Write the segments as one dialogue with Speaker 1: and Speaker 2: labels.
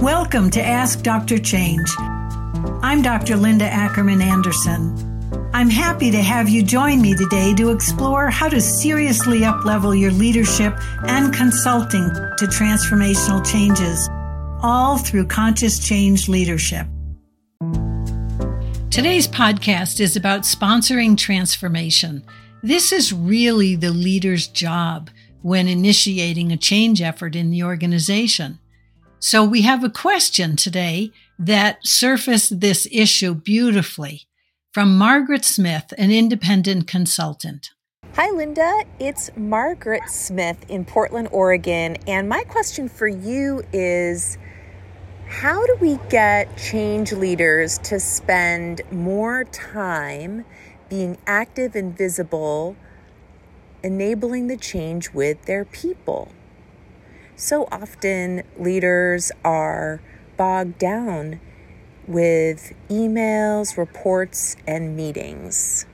Speaker 1: Welcome to Ask Dr. Change. I'm Dr. Linda Ackerman Anderson. I'm happy to have you join me today to explore how to seriously uplevel your leadership and consulting to transformational changes, all through conscious change leadership. Today's podcast is about sponsoring transformation. This is really the leader's job when initiating a change effort in the organization. So we have a question today that surfaced this issue beautifully from Margaret Smith, an independent consultant.
Speaker 2: Hi, Linda. It's Margaret Smith in Portland, Oregon. And my question for you is how do we get change leaders to spend more time being active and visible, enabling the change with their people? So often, leaders are bogged down with emails, reports, and meetings.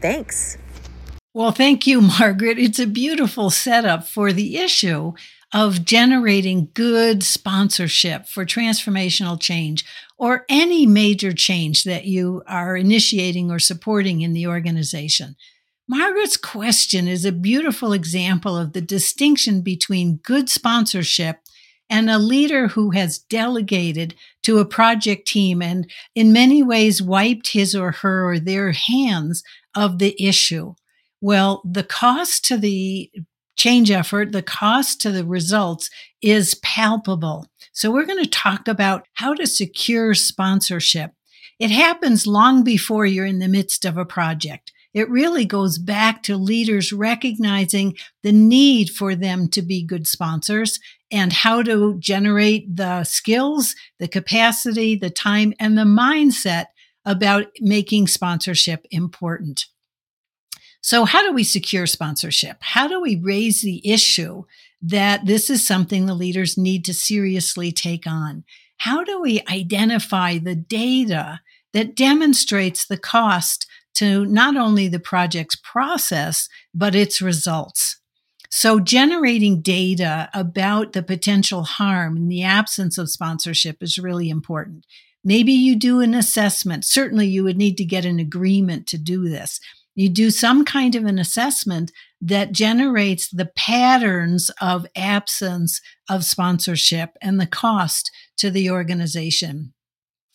Speaker 2: Thanks.
Speaker 1: Well, thank you, Margaret. It's a beautiful setup for the issue of generating good sponsorship for transformational change or any major change that you are initiating or supporting in the organization. Margaret's question is a beautiful example of the distinction between good sponsorship and a leader who has delegated to a project team and in many ways wiped his or her or their hands of the issue. Well, the cost to the change effort, the cost to the results is palpable. So we're going to talk about how to secure sponsorship. It happens long before you're in the midst of a project. It really goes back to leaders recognizing the need for them to be good sponsors and how to generate the skills, the capacity, the time, and the mindset about making sponsorship important. So, how do we secure sponsorship? How do we raise the issue that this is something the leaders need to seriously take on? How do we identify the data that demonstrates the cost to not only the project's process, but its results. So, generating data about the potential harm in the absence of sponsorship is really important. Maybe you do an assessment. Certainly, you would need to get an agreement to do this. You do some kind of an assessment that generates the patterns of absence of sponsorship and the cost to the organization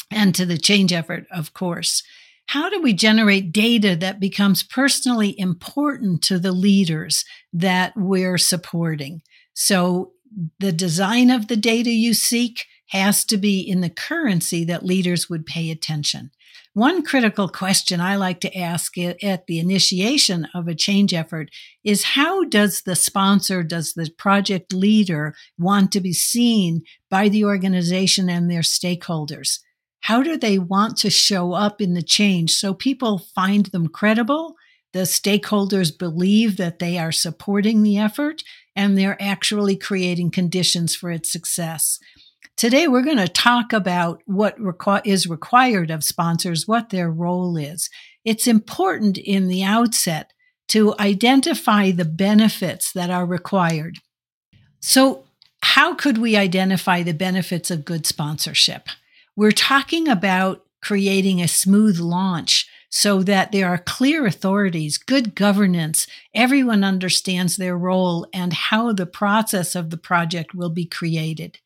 Speaker 1: and to the change effort, of course how do we generate data that becomes personally important to the leaders that we're supporting? So the design of the data you seek has to be in the currency that leaders would pay attention. One critical question I like to ask at the initiation of a change effort is how does the sponsor, does the project leader want to be seen by the organization and their stakeholders? How do they want to show up in the change so people find them credible? The stakeholders believe that they are supporting the effort and they're actually creating conditions for its success. Today, we're going to talk about what requ- is required of sponsors, what their role is. It's important in the outset to identify the benefits that are required. So, how could we identify the benefits of good sponsorship? We're talking about creating a smooth launch so that there are clear authorities, good governance, everyone understands their role and how the process of the project will be created.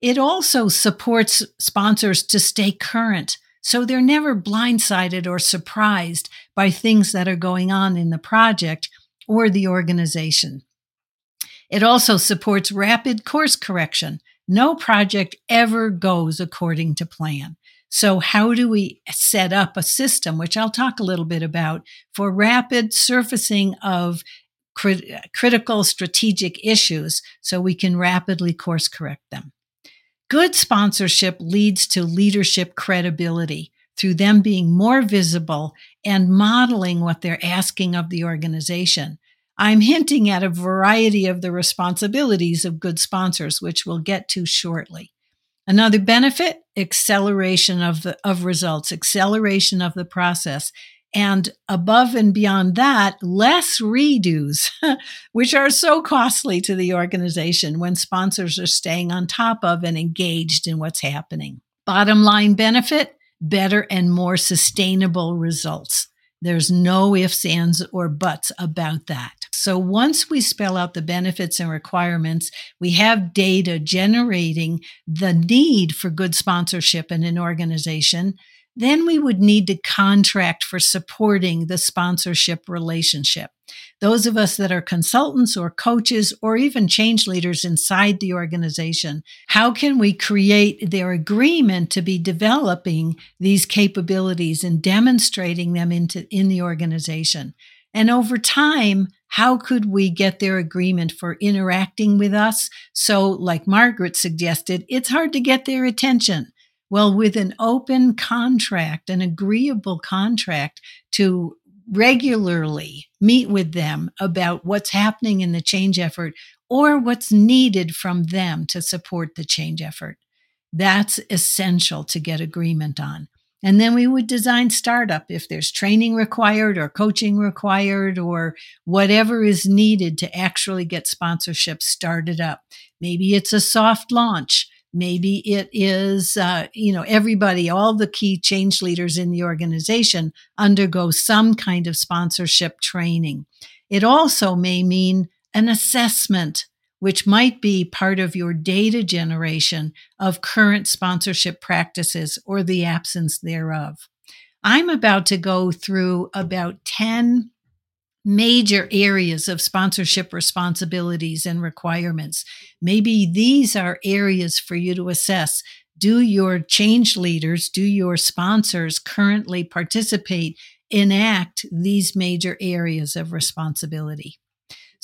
Speaker 1: It also supports sponsors to stay current so they're never blindsided or surprised by things that are going on in the project or the organization. It also supports rapid course correction no project ever goes according to plan. So, how do we set up a system, which I'll talk a little bit about, for rapid surfacing of crit- critical strategic issues so we can rapidly course correct them? Good sponsorship leads to leadership credibility through them being more visible and modeling what they're asking of the organization. I'm hinting at a variety of the responsibilities of good sponsors, which we'll get to shortly. Another benefit, acceleration of the, of results, acceleration of the process. And above and beyond that, less redos, which are so costly to the organization when sponsors are staying on top of and engaged in what's happening. Bottom line benefit better and more sustainable results. There's no ifs, ands, or buts about that. So once we spell out the benefits and requirements, we have data generating the need for good sponsorship in an organization. Then we would need to contract for supporting the sponsorship relationship. Those of us that are consultants or coaches or even change leaders inside the organization, how can we create their agreement to be developing these capabilities and demonstrating them into in the organization? And over time, how could we get their agreement for interacting with us? So, like Margaret suggested, it's hard to get their attention. Well, with an open contract, an agreeable contract to regularly meet with them about what's happening in the change effort or what's needed from them to support the change effort. That's essential to get agreement on. And then we would design startup if there's training required or coaching required or whatever is needed to actually get sponsorship started up. Maybe it's a soft launch. Maybe it is, uh, you know, everybody, all the key change leaders in the organization undergo some kind of sponsorship training. It also may mean an assessment, which might be part of your data generation of current sponsorship practices or the absence thereof. I'm about to go through about 10 major areas of sponsorship responsibilities and requirements. Maybe these are areas for you to assess. Do your change leaders, do your sponsors currently participate, enact these major areas of responsibility?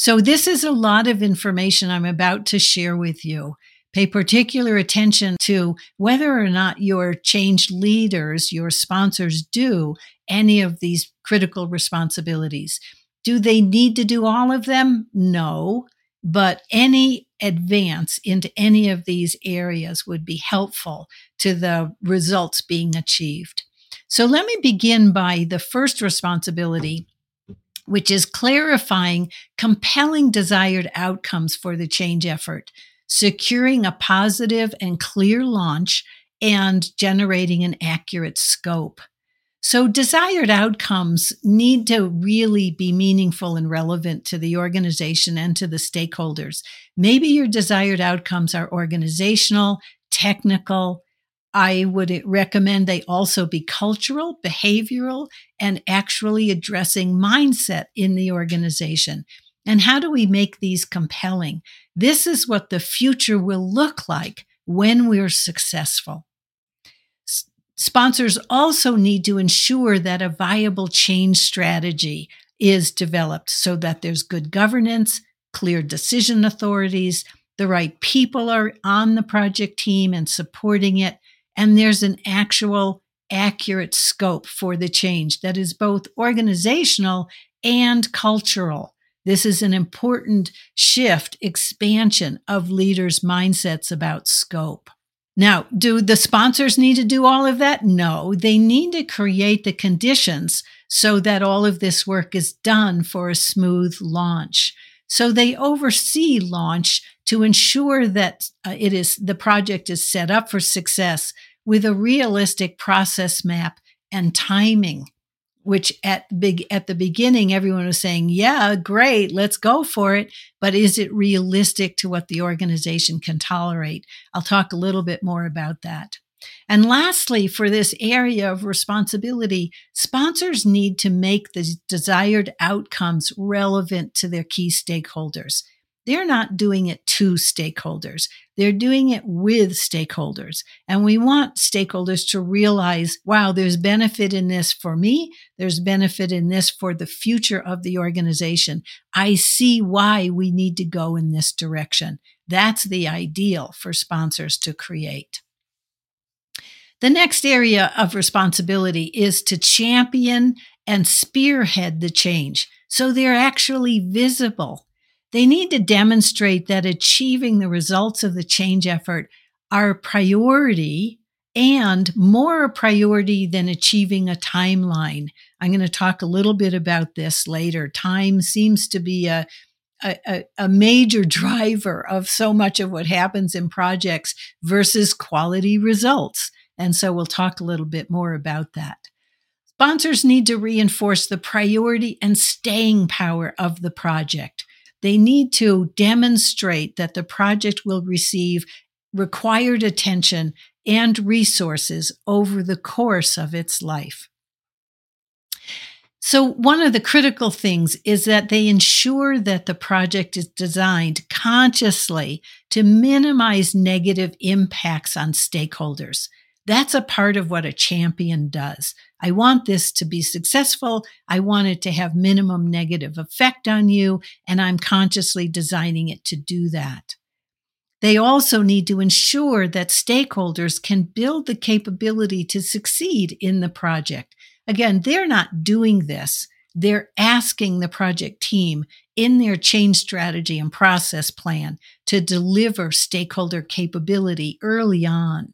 Speaker 1: So, this is a lot of information I'm about to share with you. Pay particular attention to whether or not your change leaders, your sponsors, do any of these critical responsibilities. Do they need to do all of them? No, but any advance into any of these areas would be helpful to the results being achieved. So let me begin by the first responsibility, which is clarifying compelling desired outcomes for the change effort, securing a positive and clear launch, and generating an accurate scope. So, desired outcomes need to really be meaningful and relevant to the organization and to the stakeholders. Maybe your desired outcomes are organizational, technical. I would recommend they also be cultural, behavioral, and actually addressing mindset in the organization. And how do we make these compelling? This is what the future will look like when we're successful. Sponsors also need to ensure that a viable change strategy is developed so that there's good governance, clear decision authorities, the right people are on the project team and supporting it, and there's an actual accurate scope for the change that is both organizational and cultural. This is an important shift, expansion of leaders' mindsets about scope. Now, do the sponsors need to do all of that? No, they need to create the conditions so that all of this work is done for a smooth launch. So they oversee launch to ensure that uh, it is the project is set up for success with a realistic process map and timing which at big at the beginning everyone was saying yeah great let's go for it. But is it realistic to what the organization can tolerate? I'll talk a little bit more about that and lastly for this area of responsibility sponsors need to make the desired outcomes relevant to their key stakeholders they're not doing it to stakeholders. They're doing it with stakeholders. And we want stakeholders to realize, wow, there's benefit in this for me. There's benefit in this for the future of the organization. I see why we need to go in this direction. That's the ideal for sponsors to create. The next area of responsibility is to champion and spearhead the change so they're actually visible they need to demonstrate that achieving the results of the change effort are a priority and more a priority than achieving a timeline. I'm going to talk a little bit about this later. Time seems to be a a, a, major driver of so much of what happens in projects versus quality results. And so we'll talk a little bit more about that. Sponsors need to reinforce the priority and staying power of the project. They need to demonstrate that the project will receive required attention and resources over the course of its life. So, one of the critical things is that they ensure that the project is designed consciously to minimize negative impacts on stakeholders. That's a part of what a champion does. I want this to be successful. I want it to have minimum negative effect on you, and I'm consciously designing it to do that. They also need to ensure that stakeholders can build the capability to succeed in the project. Again, they're not doing this. They're asking the project team in their change strategy and process plan to deliver stakeholder capability early on.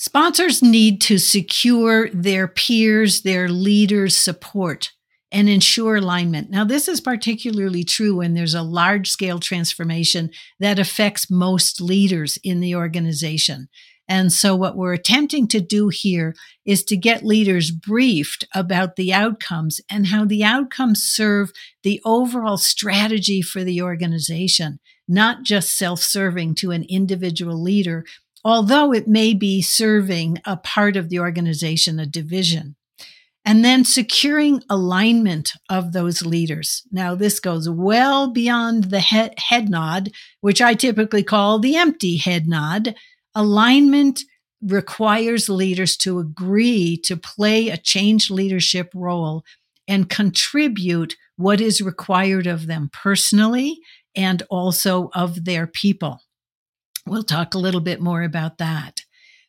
Speaker 1: Sponsors need to secure their peers, their leaders' support and ensure alignment. Now, this is particularly true when there's a large scale transformation that affects most leaders in the organization. And so, what we're attempting to do here is to get leaders briefed about the outcomes and how the outcomes serve the overall strategy for the organization, not just self serving to an individual leader, although it may be serving a part of the organization, a division and then securing alignment of those leaders. Now, this goes well beyond the head, head nod, which I typically call the empty head nod. Alignment requires leaders to agree to play a change leadership role and contribute what is required of them personally and also of their people. We'll talk a little bit more about that.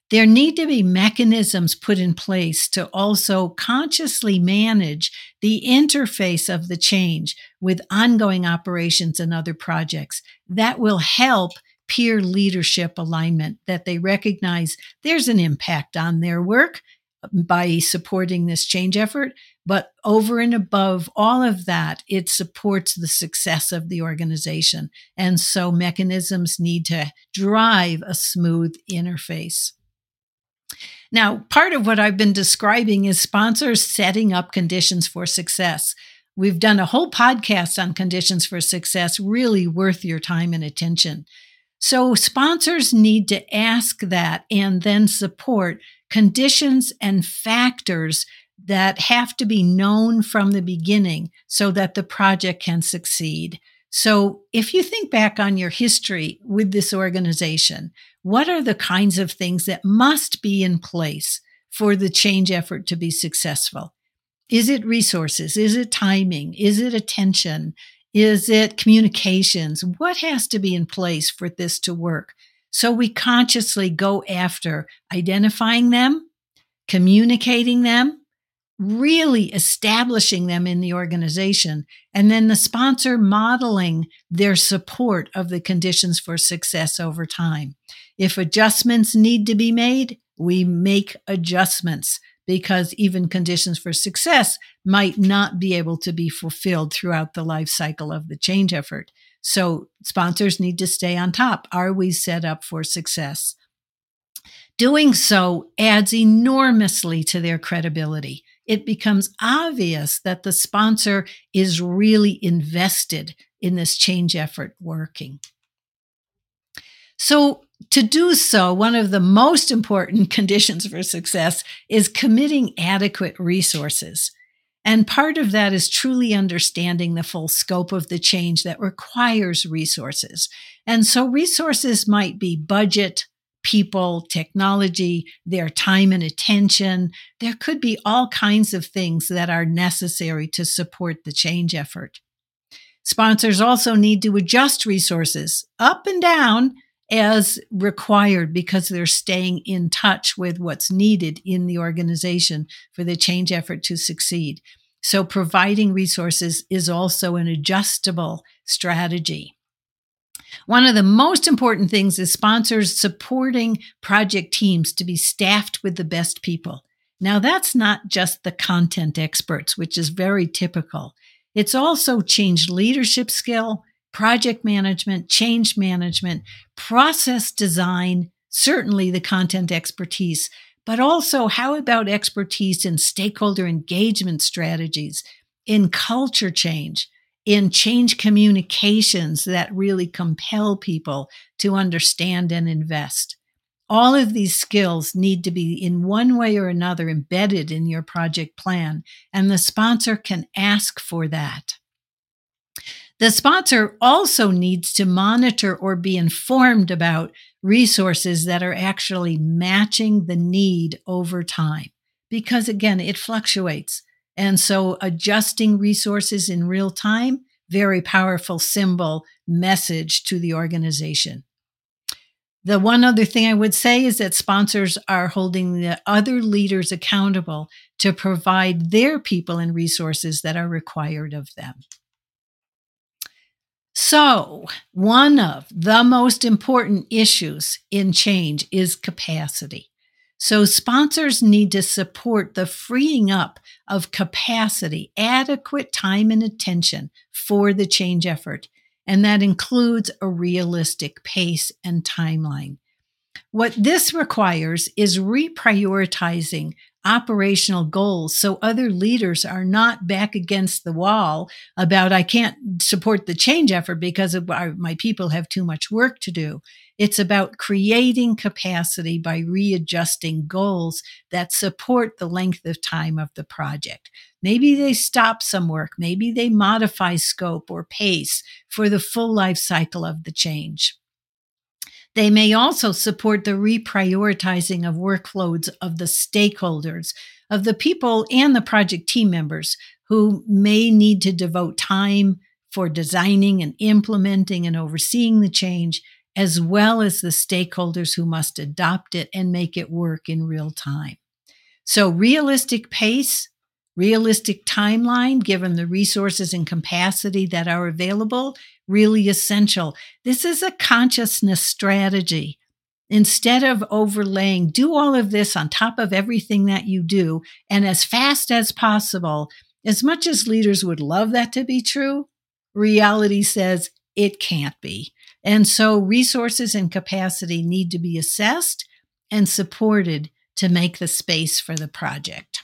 Speaker 1: There need to be mechanisms put in place to also consciously manage the interface of the change with ongoing operations and other projects that will help peer leadership alignment, that they recognize there's an impact on their work by supporting this change effort. But over and above all of that, it supports the success of the organization. And so mechanisms need to drive a smooth interface. Now, part of what I've been describing is sponsors setting up conditions for success. We've done a whole podcast on conditions for success, really worth your time and attention. So, sponsors need to ask that and then support conditions and factors that have to be known from the beginning so that the project can succeed. So, if you think back on your history with this organization, what are the kinds of things that must be in place for the change effort to be successful? Is it resources? Is it timing? Is it attention? Is it communications? What has to be in place for this to work? So we consciously go after identifying them, communicating them, really establishing them in the organization, and then the sponsor modeling their support of the conditions for success over time. If adjustments need to be made, we make adjustments because even conditions for success might not be able to be fulfilled throughout the life cycle of the change effort. So sponsors need to stay on top. Are we set up for success? Doing so adds enormously to their credibility it becomes obvious that the sponsor is really invested in this change effort working. So, to do so, one of the most important conditions for success is committing adequate resources. And part of that is truly understanding the full scope of the change that requires resources. And so resources might be budget, people, technology, their time and attention. There could be all kinds of things that are necessary to support the change effort. Sponsors also need to adjust resources up and down as required because they're staying in touch with what's needed in the organization for the change effort to succeed. So providing resources is also an adjustable strategy. One of the most important things is sponsors supporting project teams to be staffed with the best people. Now, that's not just the content experts, which is very typical. It's also change leadership skill, project management, change management, process design, certainly the content expertise, but also how about expertise in stakeholder engagement strategies, in culture change, in change communications that really compel people to understand and invest. All of these skills need to be in one way or another embedded in your project plan, and the sponsor can ask for that. The sponsor also needs to monitor or be informed about resources that are actually matching the need over time, because again, it fluctuates. And so adjusting resources in real time, very powerful symbol message to the organization. The one other thing I would say is that sponsors are holding the other leaders accountable to provide their people and resources that are required of them. So, one of the most important issues in change is capacity. So, sponsors need to support the freeing up of capacity, adequate time and attention for the change effort and that includes a realistic pace and timeline. What this requires is reprioritizing operational goals so other leaders are not back against the wall about I can't support the change effort because our, my people have too much work to do. It's about creating capacity by readjusting goals that support the length of time of the project. Maybe they stop some work, maybe they modify scope or pace for the full life cycle of the change. They may also support the reprioritizing of workloads of the stakeholders, of the people and the project team members who may need to devote time for designing and implementing and overseeing the change, as well as the stakeholders who must adopt it and make it work in real time. So, realistic pace, realistic timeline, given the resources and capacity that are available, really essential. This is a consciousness strategy. Instead of overlaying, do all of this on top of everything that you do and as fast as possible. As much as leaders would love that to be true, reality says it can't be. And so resources and capacity need to be assessed and supported to make the space for the project.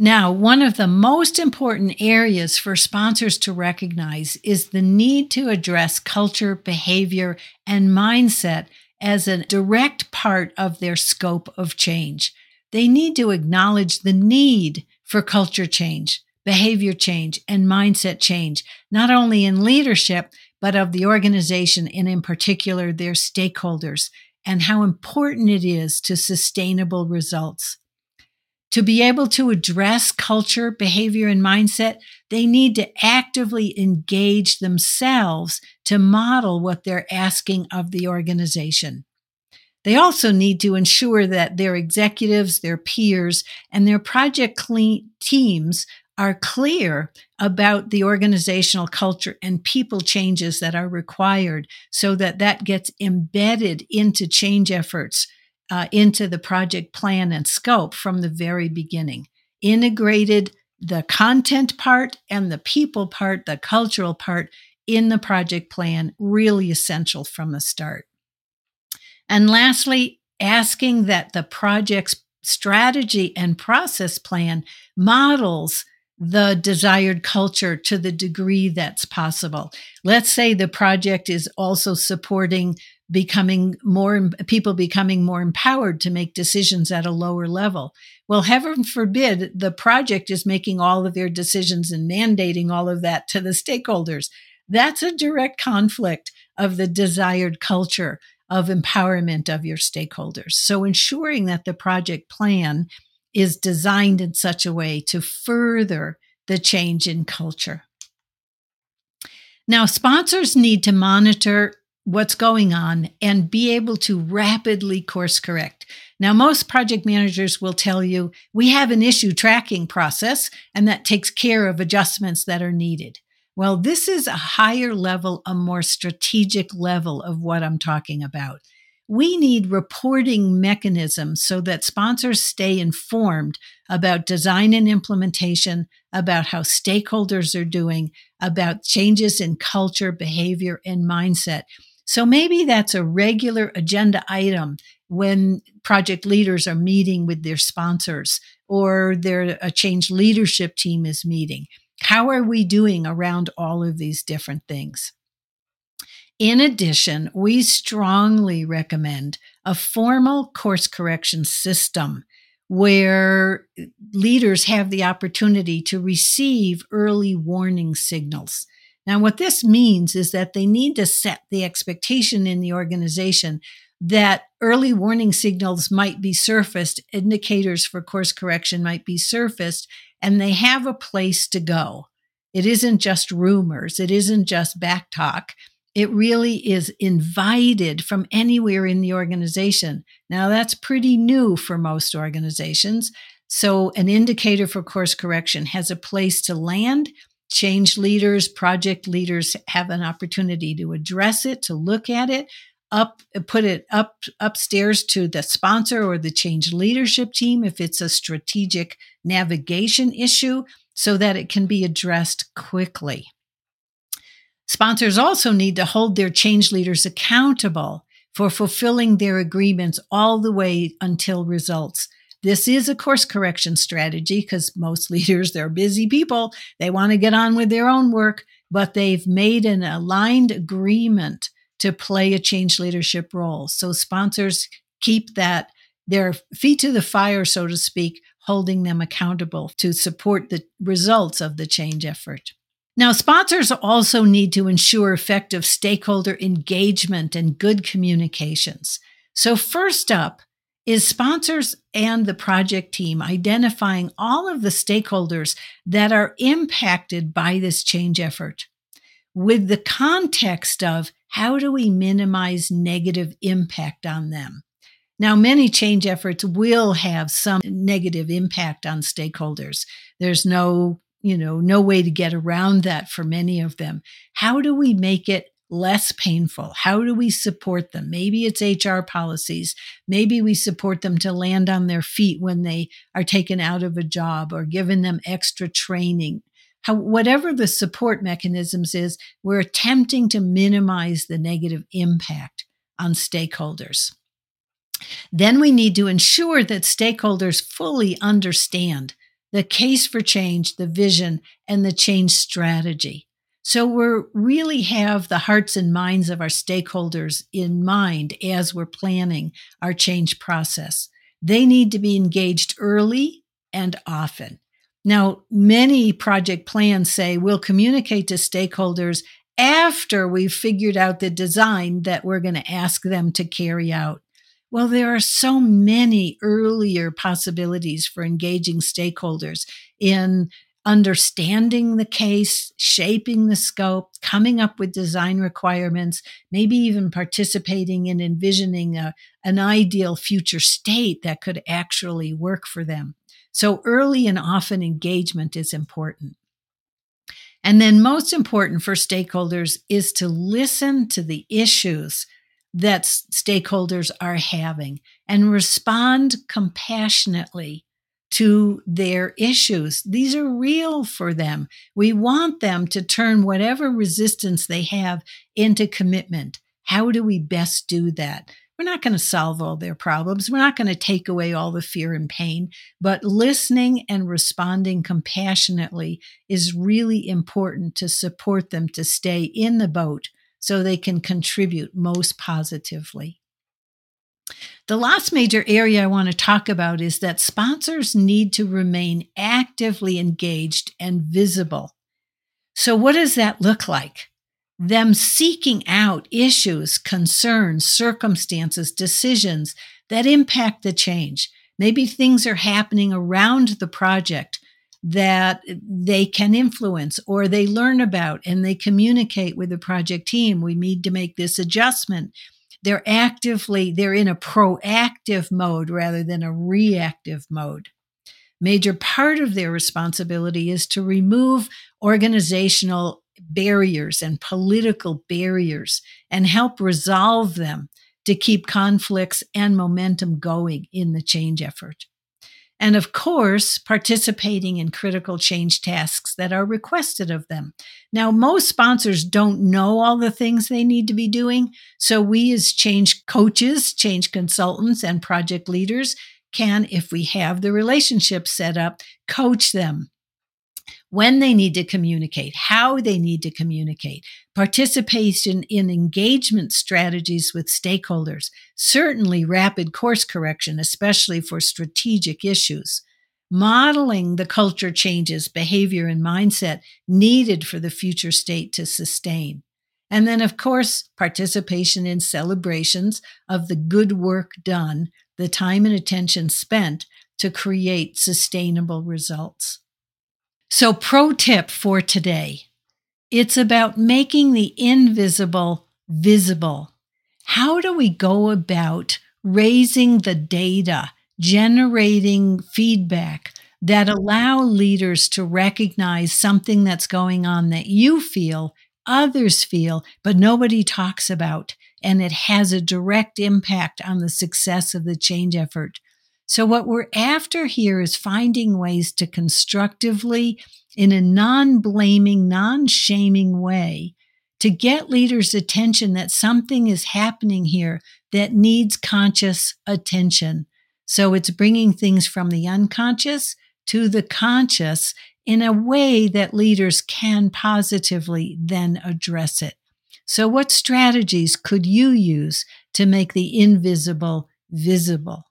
Speaker 1: Now, one of the most important areas for sponsors to recognize is the need to address culture, behavior, and mindset as a direct part of their scope of change. They need to acknowledge the need for culture change, behavior change, and mindset change, not only in leadership, but of the organization and in particular their stakeholders, and how important it is to sustainable results. To be able to address culture, behavior, and mindset, they need to actively engage themselves to model what they're asking of the organization. They also need to ensure that their executives, their peers, and their project teams are clear about the organizational culture and people changes that are required so that that gets embedded into change efforts uh, into the project plan and scope from the very beginning. Integrated the content part and the people part, the cultural part in the project plan, really essential from the start. And lastly, asking that the project's strategy and process plan models the desired culture to the degree that's possible. Let's say the project is also supporting becoming more people becoming more empowered to make decisions at a lower level. Well, heaven forbid the project is making all of their decisions and mandating all of that to the stakeholders. That's a direct conflict of the desired culture of empowerment of your stakeholders. So ensuring that the project plan is designed in such a way to further the change in culture. Now, sponsors need to monitor what's going on and be able to rapidly course correct. Now, most project managers will tell you we have an issue tracking process, and that takes care of adjustments that are needed. Well, this is a higher level, a more strategic level of what I'm talking about. We need reporting mechanisms so that sponsors stay informed about design and implementation, about how stakeholders are doing, about changes in culture, behavior, and mindset. So maybe that's a regular agenda item when project leaders are meeting with their sponsors or their a change leadership team is meeting. How are we doing around all of these different things? In addition, we strongly recommend a formal course correction system where leaders have the opportunity to receive early warning signals. Now, what this means is that they need to set the expectation in the organization that early warning signals might be surfaced, indicators for course correction might be surfaced, and they have a place to go. It isn't just rumors, it isn't just back talk. It really is invited from anywhere in the organization. Now, that's pretty new for most organizations. So, an indicator for course correction has a place to land. Change leaders, project leaders have an opportunity to address it, to look at it, up put it up upstairs to the sponsor or the change leadership team if it's a strategic navigation issue so that it can be addressed quickly. Sponsors also need to hold their change leaders accountable for fulfilling their agreements all the way until results. This is a course correction strategy because most leaders, they're busy people. They want to get on with their own work, but they've made an aligned agreement to play a change leadership role. So sponsors keep that their feet to the fire, so to speak, holding them accountable to support the results of the change effort. Now, sponsors also need to ensure effective stakeholder engagement and good communications. So, first up is sponsors and the project team identifying all of the stakeholders that are impacted by this change effort with the context of how do we minimize negative impact on them? Now, many change efforts will have some negative impact on stakeholders. There's no, you know, no way to get around that for many of them. How do we make it less painful? How do we support them? Maybe it's HR policies. Maybe we support them to land on their feet when they are taken out of a job or given them extra training how, whatever the support mechanisms is, we're attempting to minimize the negative impact on stakeholders. Then we need to ensure that stakeholders fully understand the case for change, the vision, and the change strategy. So we really have the hearts and minds of our stakeholders in mind as we're planning our change process. They need to be engaged early and often. Now, many project plans say we'll communicate to stakeholders after we've figured out the design that we're going to ask them to carry out. Well, there are so many earlier possibilities for engaging stakeholders in understanding the case, shaping the scope, coming up with design requirements, maybe even participating in envisioning a, an ideal future state that could actually work for them. So early and often engagement is important. And then, most important for stakeholders is to listen to the issues that stakeholders are having and respond compassionately to their issues. These are real for them. We want them to turn whatever resistance they have into commitment. How do we best do that? We're not going to solve all their problems. We're not going to take away all the fear and pain, but listening and responding compassionately is really important to support them to stay in the boat so they can contribute most positively. The last major area I want to talk about is that sponsors need to remain actively engaged and visible. So, what does that look like? them seeking out issues, concerns, circumstances, decisions that impact the change. Maybe things are happening around the project that they can influence or they learn about and they communicate with the project team. We need to make this adjustment. They're actively, they're in a proactive mode rather than a reactive mode. Major part of their responsibility is to remove organizational barriers and political barriers and help resolve them to keep conflicts and momentum going in the change effort. And of course, participating in critical change tasks that are requested of them. Now, most sponsors don't know all the things they need to be doing. So we as change coaches, change consultants, and project leaders can, if we have the relationship set up, coach them when they need to communicate, how they need to communicate, participation in engagement strategies with stakeholders, certainly rapid course correction, especially for strategic issues, modeling the culture changes, behavior, and mindset needed for the future state to sustain. And then, of course, participation in celebrations of the good work done, the time and attention spent to create sustainable results. So, pro tip for today it's about making the invisible visible. How do we go about raising the data, generating feedback that allow leaders to recognize something that's going on that you feel, others feel, but nobody talks about, and it has a direct impact on the success of the change effort? So, what we're after here is finding ways to constructively, in a non blaming, non shaming way, to get leaders' attention that something is happening here that needs conscious attention. So, it's bringing things from the unconscious to the conscious in a way that leaders can positively then address it. So, what strategies could you use to make the invisible visible?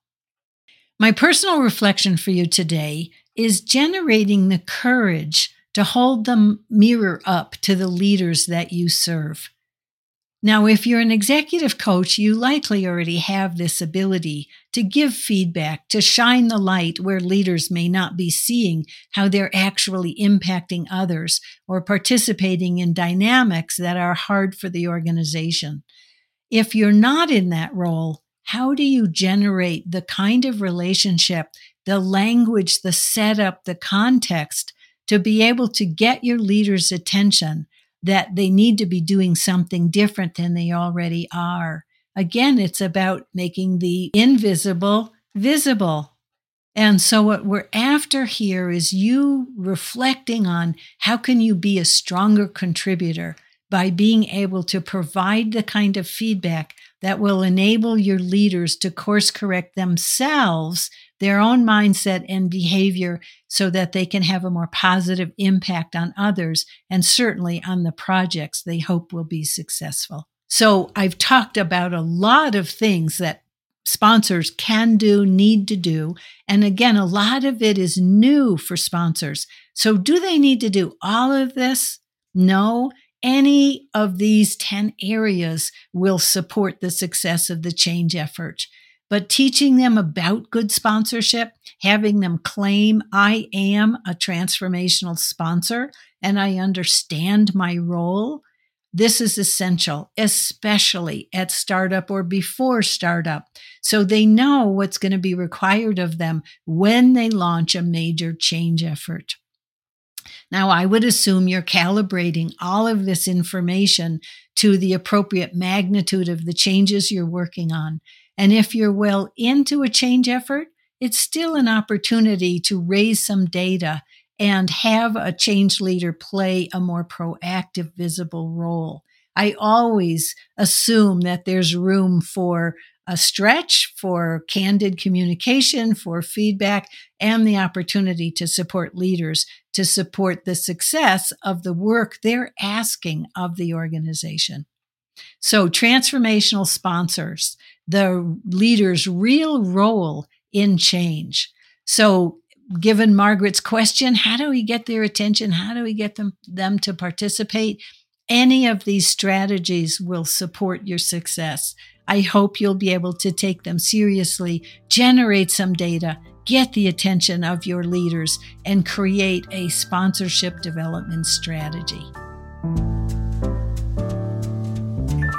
Speaker 1: My personal reflection for you today is generating the courage to hold the mirror up to the leaders that you serve. Now, if you're an executive coach, you likely already have this ability to give feedback, to shine the light where leaders may not be seeing how they're actually impacting others or participating in dynamics that are hard for the organization. If you're not in that role, how do you generate the kind of relationship, the language, the setup, the context to be able to get your leaders' attention that they need to be doing something different than they already are? Again, it's about making the invisible visible. And so what we're after here is you reflecting on how can you be a stronger contributor by being able to provide the kind of feedback that will enable your leaders to course correct themselves, their own mindset and behavior, so that they can have a more positive impact on others and certainly on the projects they hope will be successful. So I've talked about a lot of things that sponsors can do, need to do. And again, a lot of it is new for sponsors. So do they need to do all of this? No any of these 10 areas will support the success of the change effort. But teaching them about good sponsorship, having them claim, I am a transformational sponsor and I understand my role, this is essential, especially at startup or before startup. So they know what's going to be required of them when they launch a major change effort. Now, I would assume you're calibrating all of this information to the appropriate magnitude of the changes you're working on. And if you're well into a change effort, it's still an opportunity to raise some data and have a change leader play a more proactive, visible role. I always assume that there's room for a stretch for candid communication, for feedback, and the opportunity to support leaders to support the success of the work they're asking of the organization. So, transformational sponsors, the leader's real role in change. So, given Margaret's question, how do we get their attention? How do we get them, them to participate? Any of these strategies will support your success. I hope you'll be able to take them seriously, generate some data, get the attention of your leaders, and create a sponsorship development strategy.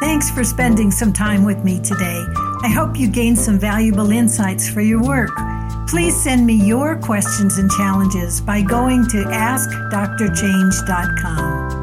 Speaker 1: Thanks for spending some time with me today. I hope you gained some valuable insights for your work. Please send me your questions and challenges by going to askdrchange.com.